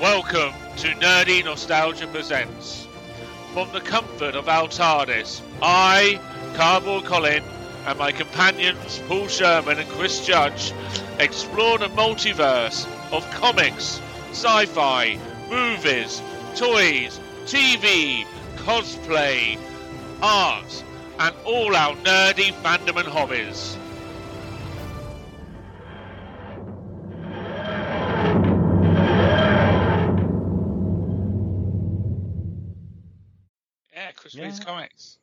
Welcome to Nerdy Nostalgia Presents. From the comfort of our TARDIS, I, Cardboard Colin, and my companions Paul Sherman and Chris Judge explore the multiverse of comics, sci fi, movies, toys, TV, cosplay, art, and all our nerdy fandom and hobbies. Yeah, Yeah. comics.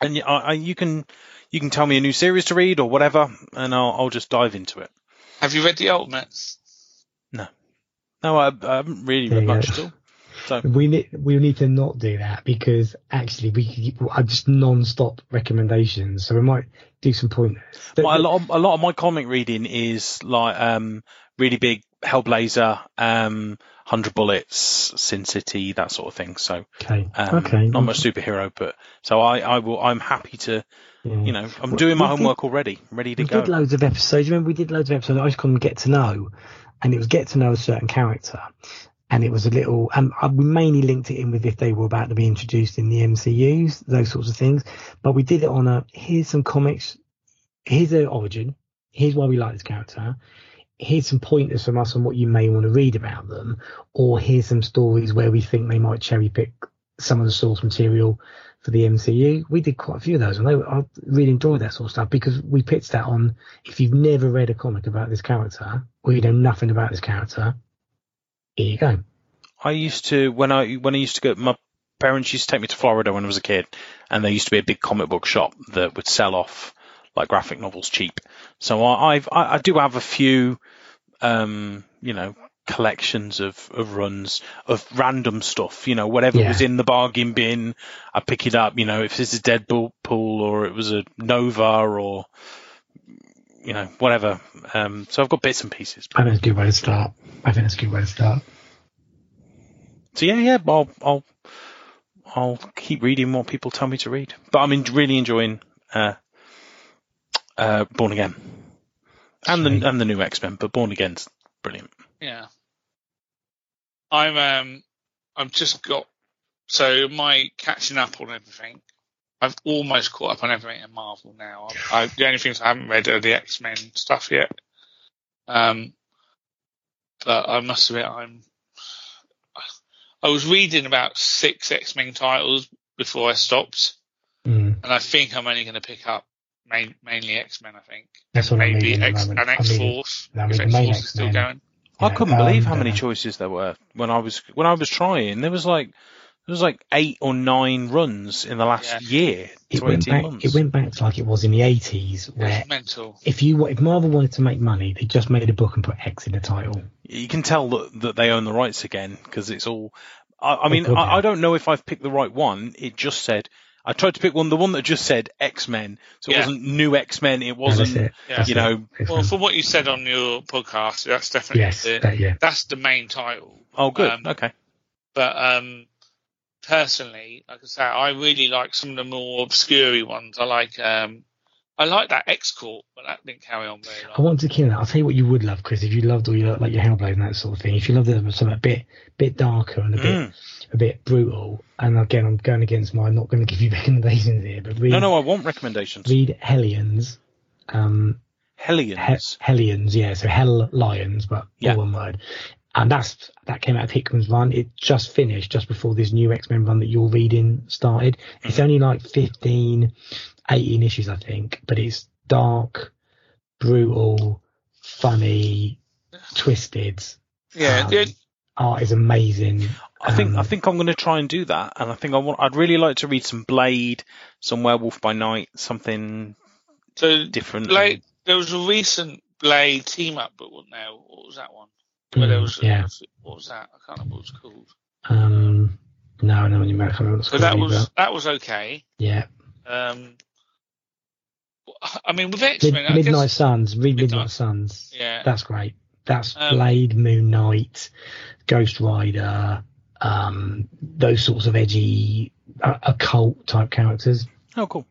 And y- I, I- you can you can tell me a new series to read or whatever, and I'll I'll just dive into it. Have you read the Ultimates? No, no, I, I haven't really There read much at all. So We need we need to not do that because actually we could are just non-stop recommendations. So we might do some pointers. The- well, a lot of, a lot of my comic reading is like um really big Hellblazer, um Hundred Bullets, Sin City, that sort of thing. So okay. um, okay. not much superhero, but so I I will I'm happy to Yeah. you know I'm doing my we did- homework already, ready to go. we go. did loads of episodes. Remember, we did loads of episodes. I just called them Get to Know, and it was Get to Know a certain character, and it was a little. And um, we mainly linked it in with if they were about to be introduced in the MCU's, those sorts of things. But we did it on a here's some comics, here's their origin, here's why we like this character. Here's some pointers from us on what you may want to read about them, or here's some stories where we think they might cherry pick some of the source material for the MCU. We did quite a few of those, and I, I really enjoyed that sort of stuff because we pitched that on. If you've never read a comic about this character, or you know nothing about this character, here you go. I used to when I when I used to go. My parents used to take me to Florida when I was a kid, and there used to be a big comic book shop that would sell off like graphic novels cheap. So I, I've I, I do have a few, um, you know, collections of of runs of random stuff. You know, whatever Yeah. was in the bargain bin, I pick it up. You know, if this is Deadpool or it was a Nova or you know whatever. Um, so I've got bits and pieces. I think it's a good way to start. I think it's a good way to start. So yeah, yeah, I'll I'll I'll keep reading what people tell me to read. But I'm in, really enjoying uh, uh, Born Again and Sweet. the and the new X Men. But Born Again's brilliant. Yeah. I'm um I've just got so my catching up on everything. I've almost caught up on everything in Marvel now. I, the only things I haven't read are the X Men stuff yet. Um, but I must admit, I'm. I was reading about six X Men titles before I stopped, Mm. and I think I'm only going to pick up main, mainly X Men. I think That's what maybe reading at the X moment. and X Force. I'm If reading X Force is still X-Men. going. I couldn't believe how many choices there were when I was when I was trying. There was like there was like eight or nine runs in the last year It went back. months. It went back to like it was in the 80s, where mental. if you if Marvel wanted to make money, they just made a book and put X in the title. you can tell that, that they own the rights again because it's all. I, I mean, I, I don't know if I've picked the right one. It just said I tried to pick one, the one that just said X Men, so it Yeah. wasn't new X Men. It wasn't. that's it. Yeah. You know, It's Well, from what you said on your podcast, that's definitely yes, the, that, yeah. that's the main title. Oh, good. Um, okay. But um, personally, like I say, I really like some of the more obscure ones. I like um, I like that X Corp, but that didn't carry on very long. I want to kill that. I'll tell you what you would love, Chris, if you loved all your like your Hellblazer and that sort of thing. If you loved it something a bit bit darker and a bit Mm. a bit brutal. And again, I'm going against my. I'm not going to give you recommendations here, but read No, no, I want recommendations. read Hellions. Um, Hellions. He- Hellions, yeah. So Hell Lions, but Yeah. all one word. And that's that came out of Hickman's run. It just finished just before this new X Men run that you're reading started. It's Mm-hmm. only like 15, 18 issues, I think, but it's dark, brutal, funny, twisted. Yeah, Um, the- art is amazing. I think I Um, think I'm going to try and do that, and I think I want. I'd really like to read some Blade, some Werewolf by Night, something so different. Blade, there was a recent Blade team up book, wasn't there? What was that one? Where there mm, was yeah. what was that? I can't remember what it was called. Um, no, no, you might remember what it's So called that either. was that was okay. yeah. Um, I mean, with X Men, I Midnight guess, Suns. Read Midnight, Midnight- Suns. yeah, That's great. That's Um, Blade, Moon Knight, Ghost Rider, um, those sorts of edgy uh, occult type characters. oh, cool.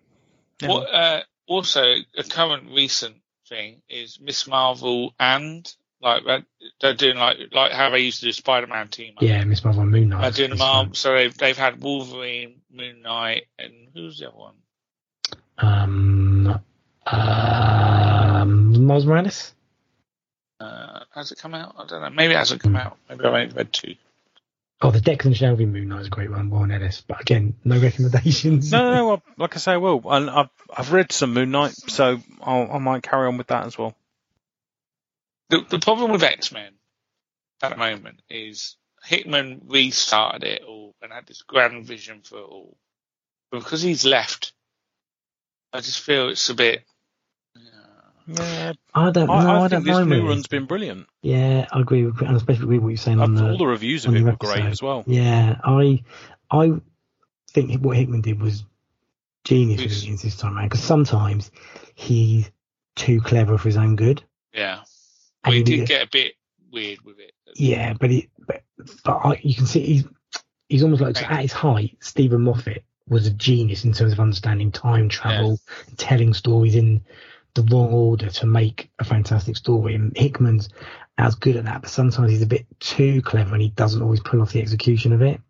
Yeah. What uh, also a current recent thing is Miss Marvel and Like they're- they're doing like like how they used to do Spider-Man team up. Yeah, Miss Marvel and Moon Knight. They're doing them It's all. fun. So they've they've had Wolverine, Moon Knight, and who's the other one? Um, um, Miles Morales. Uh, has it come out? I don't know. Maybe it hasn't come out. Maybe I've only read two. Oh, the Declan Shalvey Moon Knight is a great one. Warren Ellis, but again, no recommendations. No, no, no. well, Like I say, I will. And I've I've read some Moon Knight, so I'll, I might carry on with that as well. The, the problem with X Men at the moment is Hickman restarted it all and had this grand vision for it all. But because he's left, I just feel it's a bit. Yeah, I don't know. I, I, I don't think this new run's been brilliant. Yeah, I agree with, and especially with what you're saying on the. all the reviews of it were great as well. Yeah, I, I think what Hickman did was genius with Yes. it this time around because sometimes he's too clever for his own good. Yeah. And We you did get a bit weird with it. Yeah, but he, but, but I, you can see he's he's almost like Right. at his height. Steven Moffat was a genius in terms of understanding time travel, telling stories in the wrong order to make a fantastic story. And Hickman's as good at that, but sometimes he's a bit too clever and he doesn't always pull off the execution of it.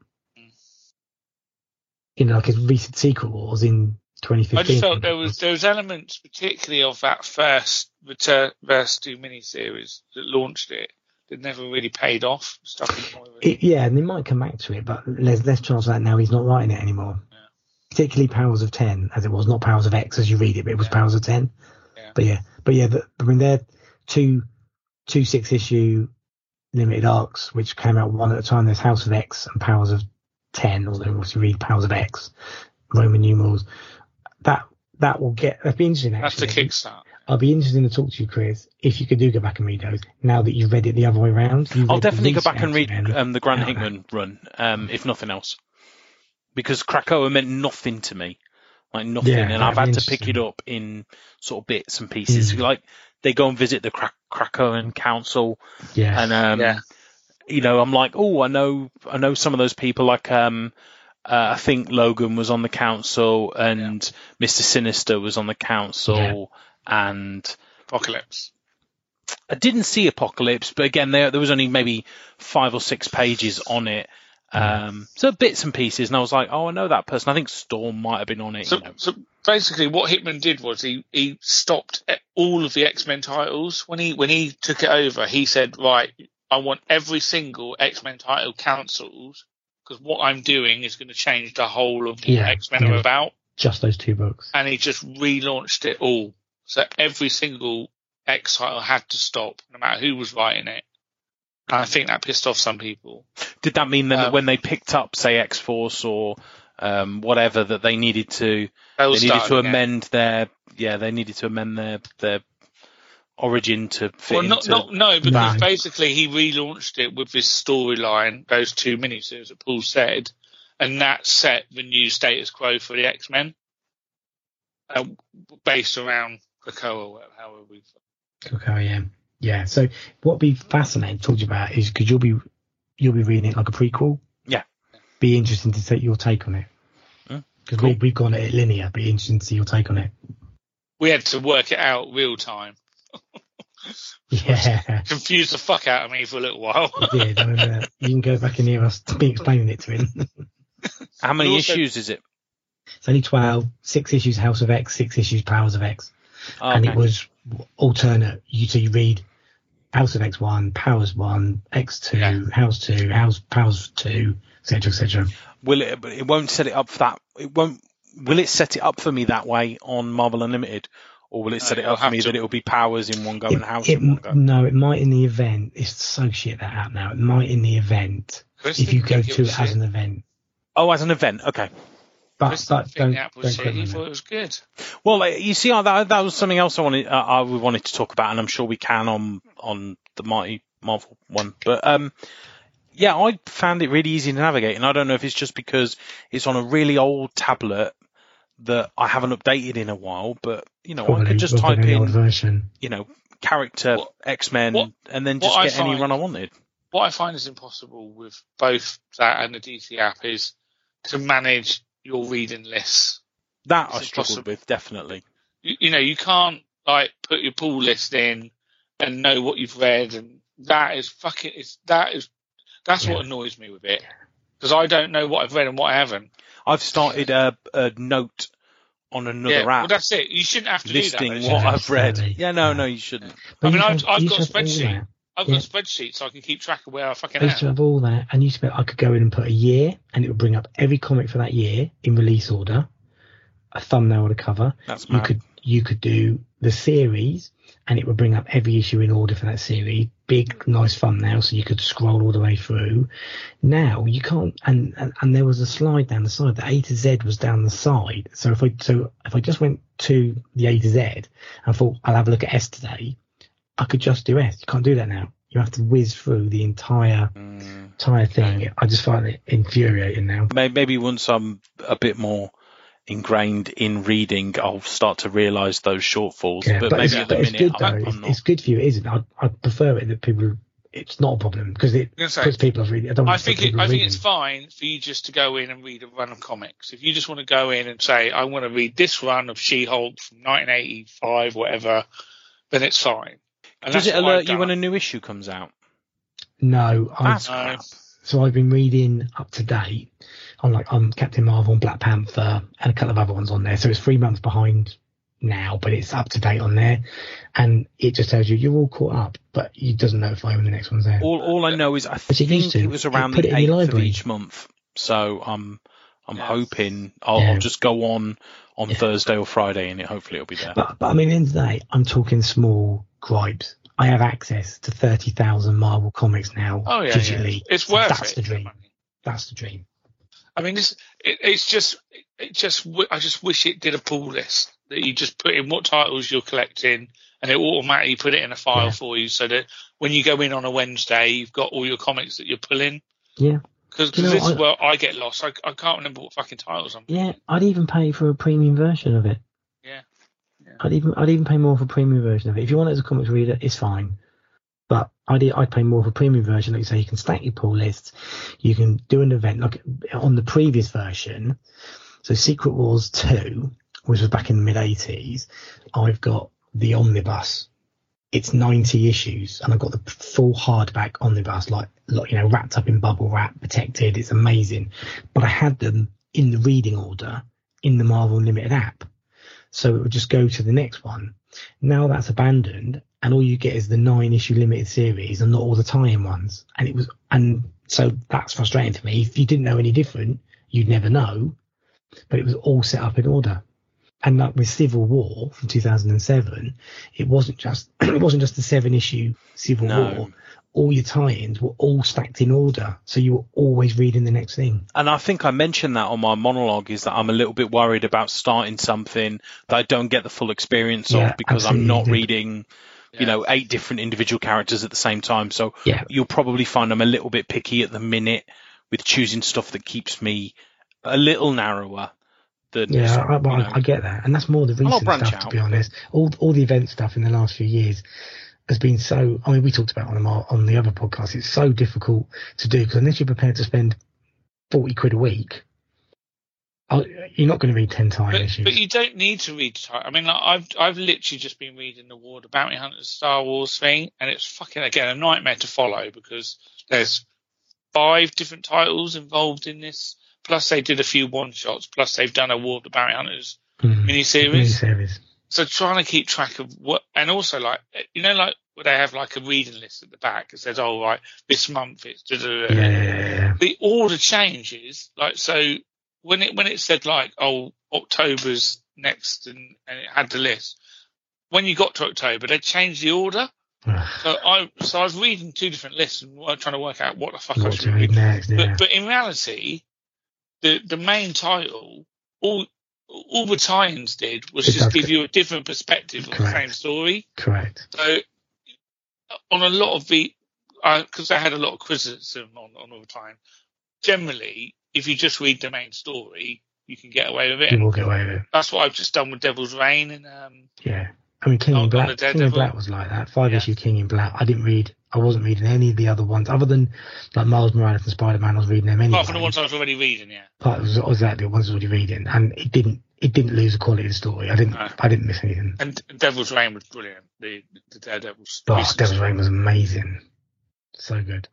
You know, like his recent Secret Wars in 2015. I just felt there was there was elements, particularly of that first Return versus Two miniseries that launched it, that never really paid off. Stuck in more of a- It, yeah, and they might come back to it, but there's less chance of that now he's not writing it anymore. Yeah. Particularly Powers of Ten, as it was not Powers of X as you read it, but it was Yeah. Powers of Ten. Yeah. But yeah, but yeah, the, I mean they're two two six issue limited arcs which came out one at a time. There's House of X and Powers of Ten, although you read Powers of X, Roman numerals, that that will get that'd be interesting. That's the kickstart. I'll be interested to talk to you, Chris, if you could do go back and read those now that you've read it the other way around. I'll definitely go back and read um, the Yeah. Hickman run, um, if nothing else, because Krakoa meant nothing to me, like nothing, Yeah, and I've had to pick it up in sort of bits and pieces. Mm. Like they go and visit the Krak- Krakoan Council, Yeah. and um, Yeah. you know, I'm like, oh, I know, I know some of those people. Like, um, uh, I think Logan was on the council, and Mister Sinister was on the council, and Apocalypse. I didn't see Apocalypse, but again, there there was only maybe five or six pages on it. Um, so bits and pieces, and I was like, oh, I know that person. I think Storm might have been on it. So, you know. so basically, what Hickman did was he, he stopped all of the X Men titles when he when he took it over. He said, "Right, I want every single X Men title cancelled because what I'm doing is going to change the whole of what Yeah, X Men are about." Just those two books. And he just relaunched it all. So every single X title had to stop, no matter who was writing it. And I think that pissed off some people. Did that mean then that Um, when they picked up, say, X Force or um, whatever, that they needed to They, needed to started again. amend their yeah, they needed to amend their their origin to fit Well, not, into not, no, because No. basically he relaunched it with this storyline, those two miniseries that Paul said, and that set the new status quo for the X Men, uh, based around Krakoa, or however we. Okay, yeah, yeah. So what'd be fascinating to talk to you about is because you'll be you'll be reading it like a prequel. Yeah. Be interesting to take your take on it. Hmm, because cool. we we've gone at it linear. Be interesting to see your take on it. We had to work it out real time. Yeah, Confused the fuck out of me for a little while. I did. I remember you can go back and hear us be explaining it to him. how many also- issues is it? It's only 12, six issues House of X, six issues Powers of X. Oh, and okay. it was alternate. You so you read House of X one, Powers one, X two, Yeah. House two, House Powers two, etc. etc. Will it? But it won't set it up for that. It won't. Will it set it up for me that way on Marvel Unlimited, or will it No, set it up for have me to- that it will be powers in one go It, and house it- in one go? no, it might in the event. It's so shit that out now. It might in the event Chris if you go to it as shit. an event. Oh, as an event, okay. But, Chris but didn't don't, think that was don't shit. He thought it was good. Well, you see, uh, that that was something else I wanted. Uh, I wanted to talk about, and I'm sure we can on on the Mighty Marvel one. But um, yeah, I found it really easy to navigate, and I don't know if it's just because it's on a really old tablet that I haven't updated in a while. But you know, I Probably could just type at the old in, version. you know, character X Men, and then just I get any run I wanted. what I find is impossible with both that and the DC app is to manage your reading lists. That I It's struggled impossible. with definitely. You, you know, you can't like put your pull list in and know what you've read and that is fucking. It's that is that's Yeah. what annoys me with it because I don't know what I've read and what I haven't. I've started a, a note on another yeah, app well, that's it. You shouldn't have to listing do that. though, what? I've read. Yeah, no, No. no, you shouldn't. But I mean, you I've- I've got a should have all spreadsheet. That. I've Yeah. got a spreadsheet so I can keep track of where I fucking. I used to have all that, and used to be, I could go in and put a year, and it would bring up every comic for that year in release order, a thumbnail or a cover. That's You mad. could you could do the series, and it would bring up every issue in order for that series. Big, nice thumbnail, so you could scroll all the way through. Now you can't, and, and and there was a slide down the side. The A to Z was down the side. So if I so if I just went to the A to Z and thought I'll have a look at S today, I could just do S. You can't do that now. You have to whiz through the entire Mm. entire thing. I just find it infuriating now. Maybe once I'm a bit more ingrained in reading, I'll start to realise those shortfalls. Yeah, but, but, maybe it's, at the but it's minute, good though. I'm, It's, I'm not. it's good for you, isn't it? I, I prefer it that people. It's not a problem because it I'm gonna say, puts people off reading. I don't. I think put it, people I think it's fine for you just to go in and read a run of comics. If you just want to go in and say, I want to read this run of She-Hulk from 1985, whatever, then it's fine. And Does it alert you when a new issue comes out? No, I, That's No. crap. so I've been reading up to date on like on Captain Marvel and Black Panther and a couple of other ones on there. So it's three months behind now, but it's up to date on there, and it just tells you you're all caught up, but it doesn't notify you when the next one's there. All, all I know is I Which it think used to. it was around put the it eighth of each month. So I'm I'm Yeah. hoping I'll, Yeah. I'll just go on on Yeah. Thursday or Friday, and it hopefully it'll be there. But, but I mean, in the day, I'm talking small gripes. I have access to thirty thousand Marvel comics now Oh yeah, digitally. yeah. it's So worth that's it. the the dream. That's the dream. I mean, this, it, it's just, it just, I just wish it did a pull list that you just put in what titles you're collecting, and it automatically put it in a file Yeah. for you, so that when you go in on a Wednesday, you've got all your comics that you're pulling. Yeah. Because you know, this is I- where I get lost. I, I can't remember what fucking titles I'm. Yeah, I'd even pay for a premium version of it. Yeah. Yeah. I'd even I'd even pay more for a premium version of it. If you want it as a comics reader, it's fine. But I'd I'd pay more for a premium version. Like you say, you can stack your pull lists. You can do an event like on the previous version. So Secret Wars two, which was back in the mid eighties, I've got the omnibus. It's ninety issues, and I've got the full hardback omnibus, like, like you know, wrapped up in bubble wrap, protected. It's amazing. But I had them in the reading order in the Marvel Unlimited app. So it would just go to the next one. Now that's abandoned and all you get is the nine issue limited series and not all the tie-in ones. And it was, and so that's frustrating to me. If you didn't know any different, you'd never know, but it was all set up in order. And like with Civil War from 2007, it wasn't just, it wasn't just the seven issue Civil No. War. All your tie-ins were all stacked in order. So you were always reading the next thing. And I think I mentioned that on my monologue is that I'm a little bit worried about starting something that I don't get the full experience Yeah, of because I'm not reading, you know, eight different individual characters at the same time. So Yeah. you'll probably find I'm a little bit picky at the minute with choosing stuff that keeps me a little narrower than Yeah, I, you know. I, get that, and that's more the recent stuff. To be honest, all all the event stuff in the last few years has been so. I mean, we talked about on the on the other podcast. It's so difficult to do because unless you're prepared to spend forty quid a week, you're not going to read ten time But, issues. but you don't need to read. ti- I mean, like, I've I've literally just been reading the War of the Bounty Hunters Star Wars thing, and it's fucking again a nightmare to follow because there's five different titles involved in this. Plus, they did a few one shots. Plus, they've done a War of the Bounty Hunters Mm. miniseries. Miniseries. So trying to keep track of what, and also like you know, like where they have like a reading list at the back. that says, "Oh, right, this month it's." da, da, da, Yeah, yeah, yeah, the order changes. Like so, when it when it said like oh October's next and, and it had the list. When you got to October, they changed the order. So I so I was reading two different lists and trying to work out what the fuck I what should read. read next? Yeah. But but in reality, the the main title all all the tie-ins did was It just give you a different perspective of the same story. Correct. So on a lot of the, because I had a lot of criticism on on all the time. Generally, if you just read the main story, you can get away with it. You will get away with it. That's what I've just done with Devil's Reign and um, Yeah. I mean, King On- in Black. King in Black was like that. Five Yeah. issue King in Black. I didn't read. I wasn't reading any of the other ones other than like Miles Morales and Spider Man. I was reading them anyway. apart from the ones I was already reading. Yeah, Part was exactly the ones I was already reading, and it didn't. It didn't lose the quality of the story. I didn't. No. I didn't miss anything. and Devil's Reign was brilliant. The the Daredevil's Oh, Devil's. Reign was amazing. So good.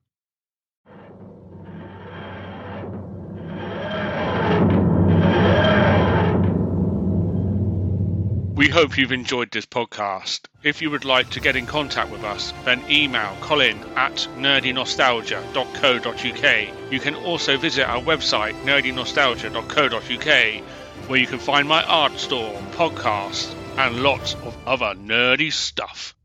We hope you've enjoyed this podcast. If you would like to get in contact with us, then email colin at nerdynostalgia.co.uk. You can also visit our website, nerdynostalgia.co.uk, where you can find my art store, podcast, and lots of other nerdy stuff.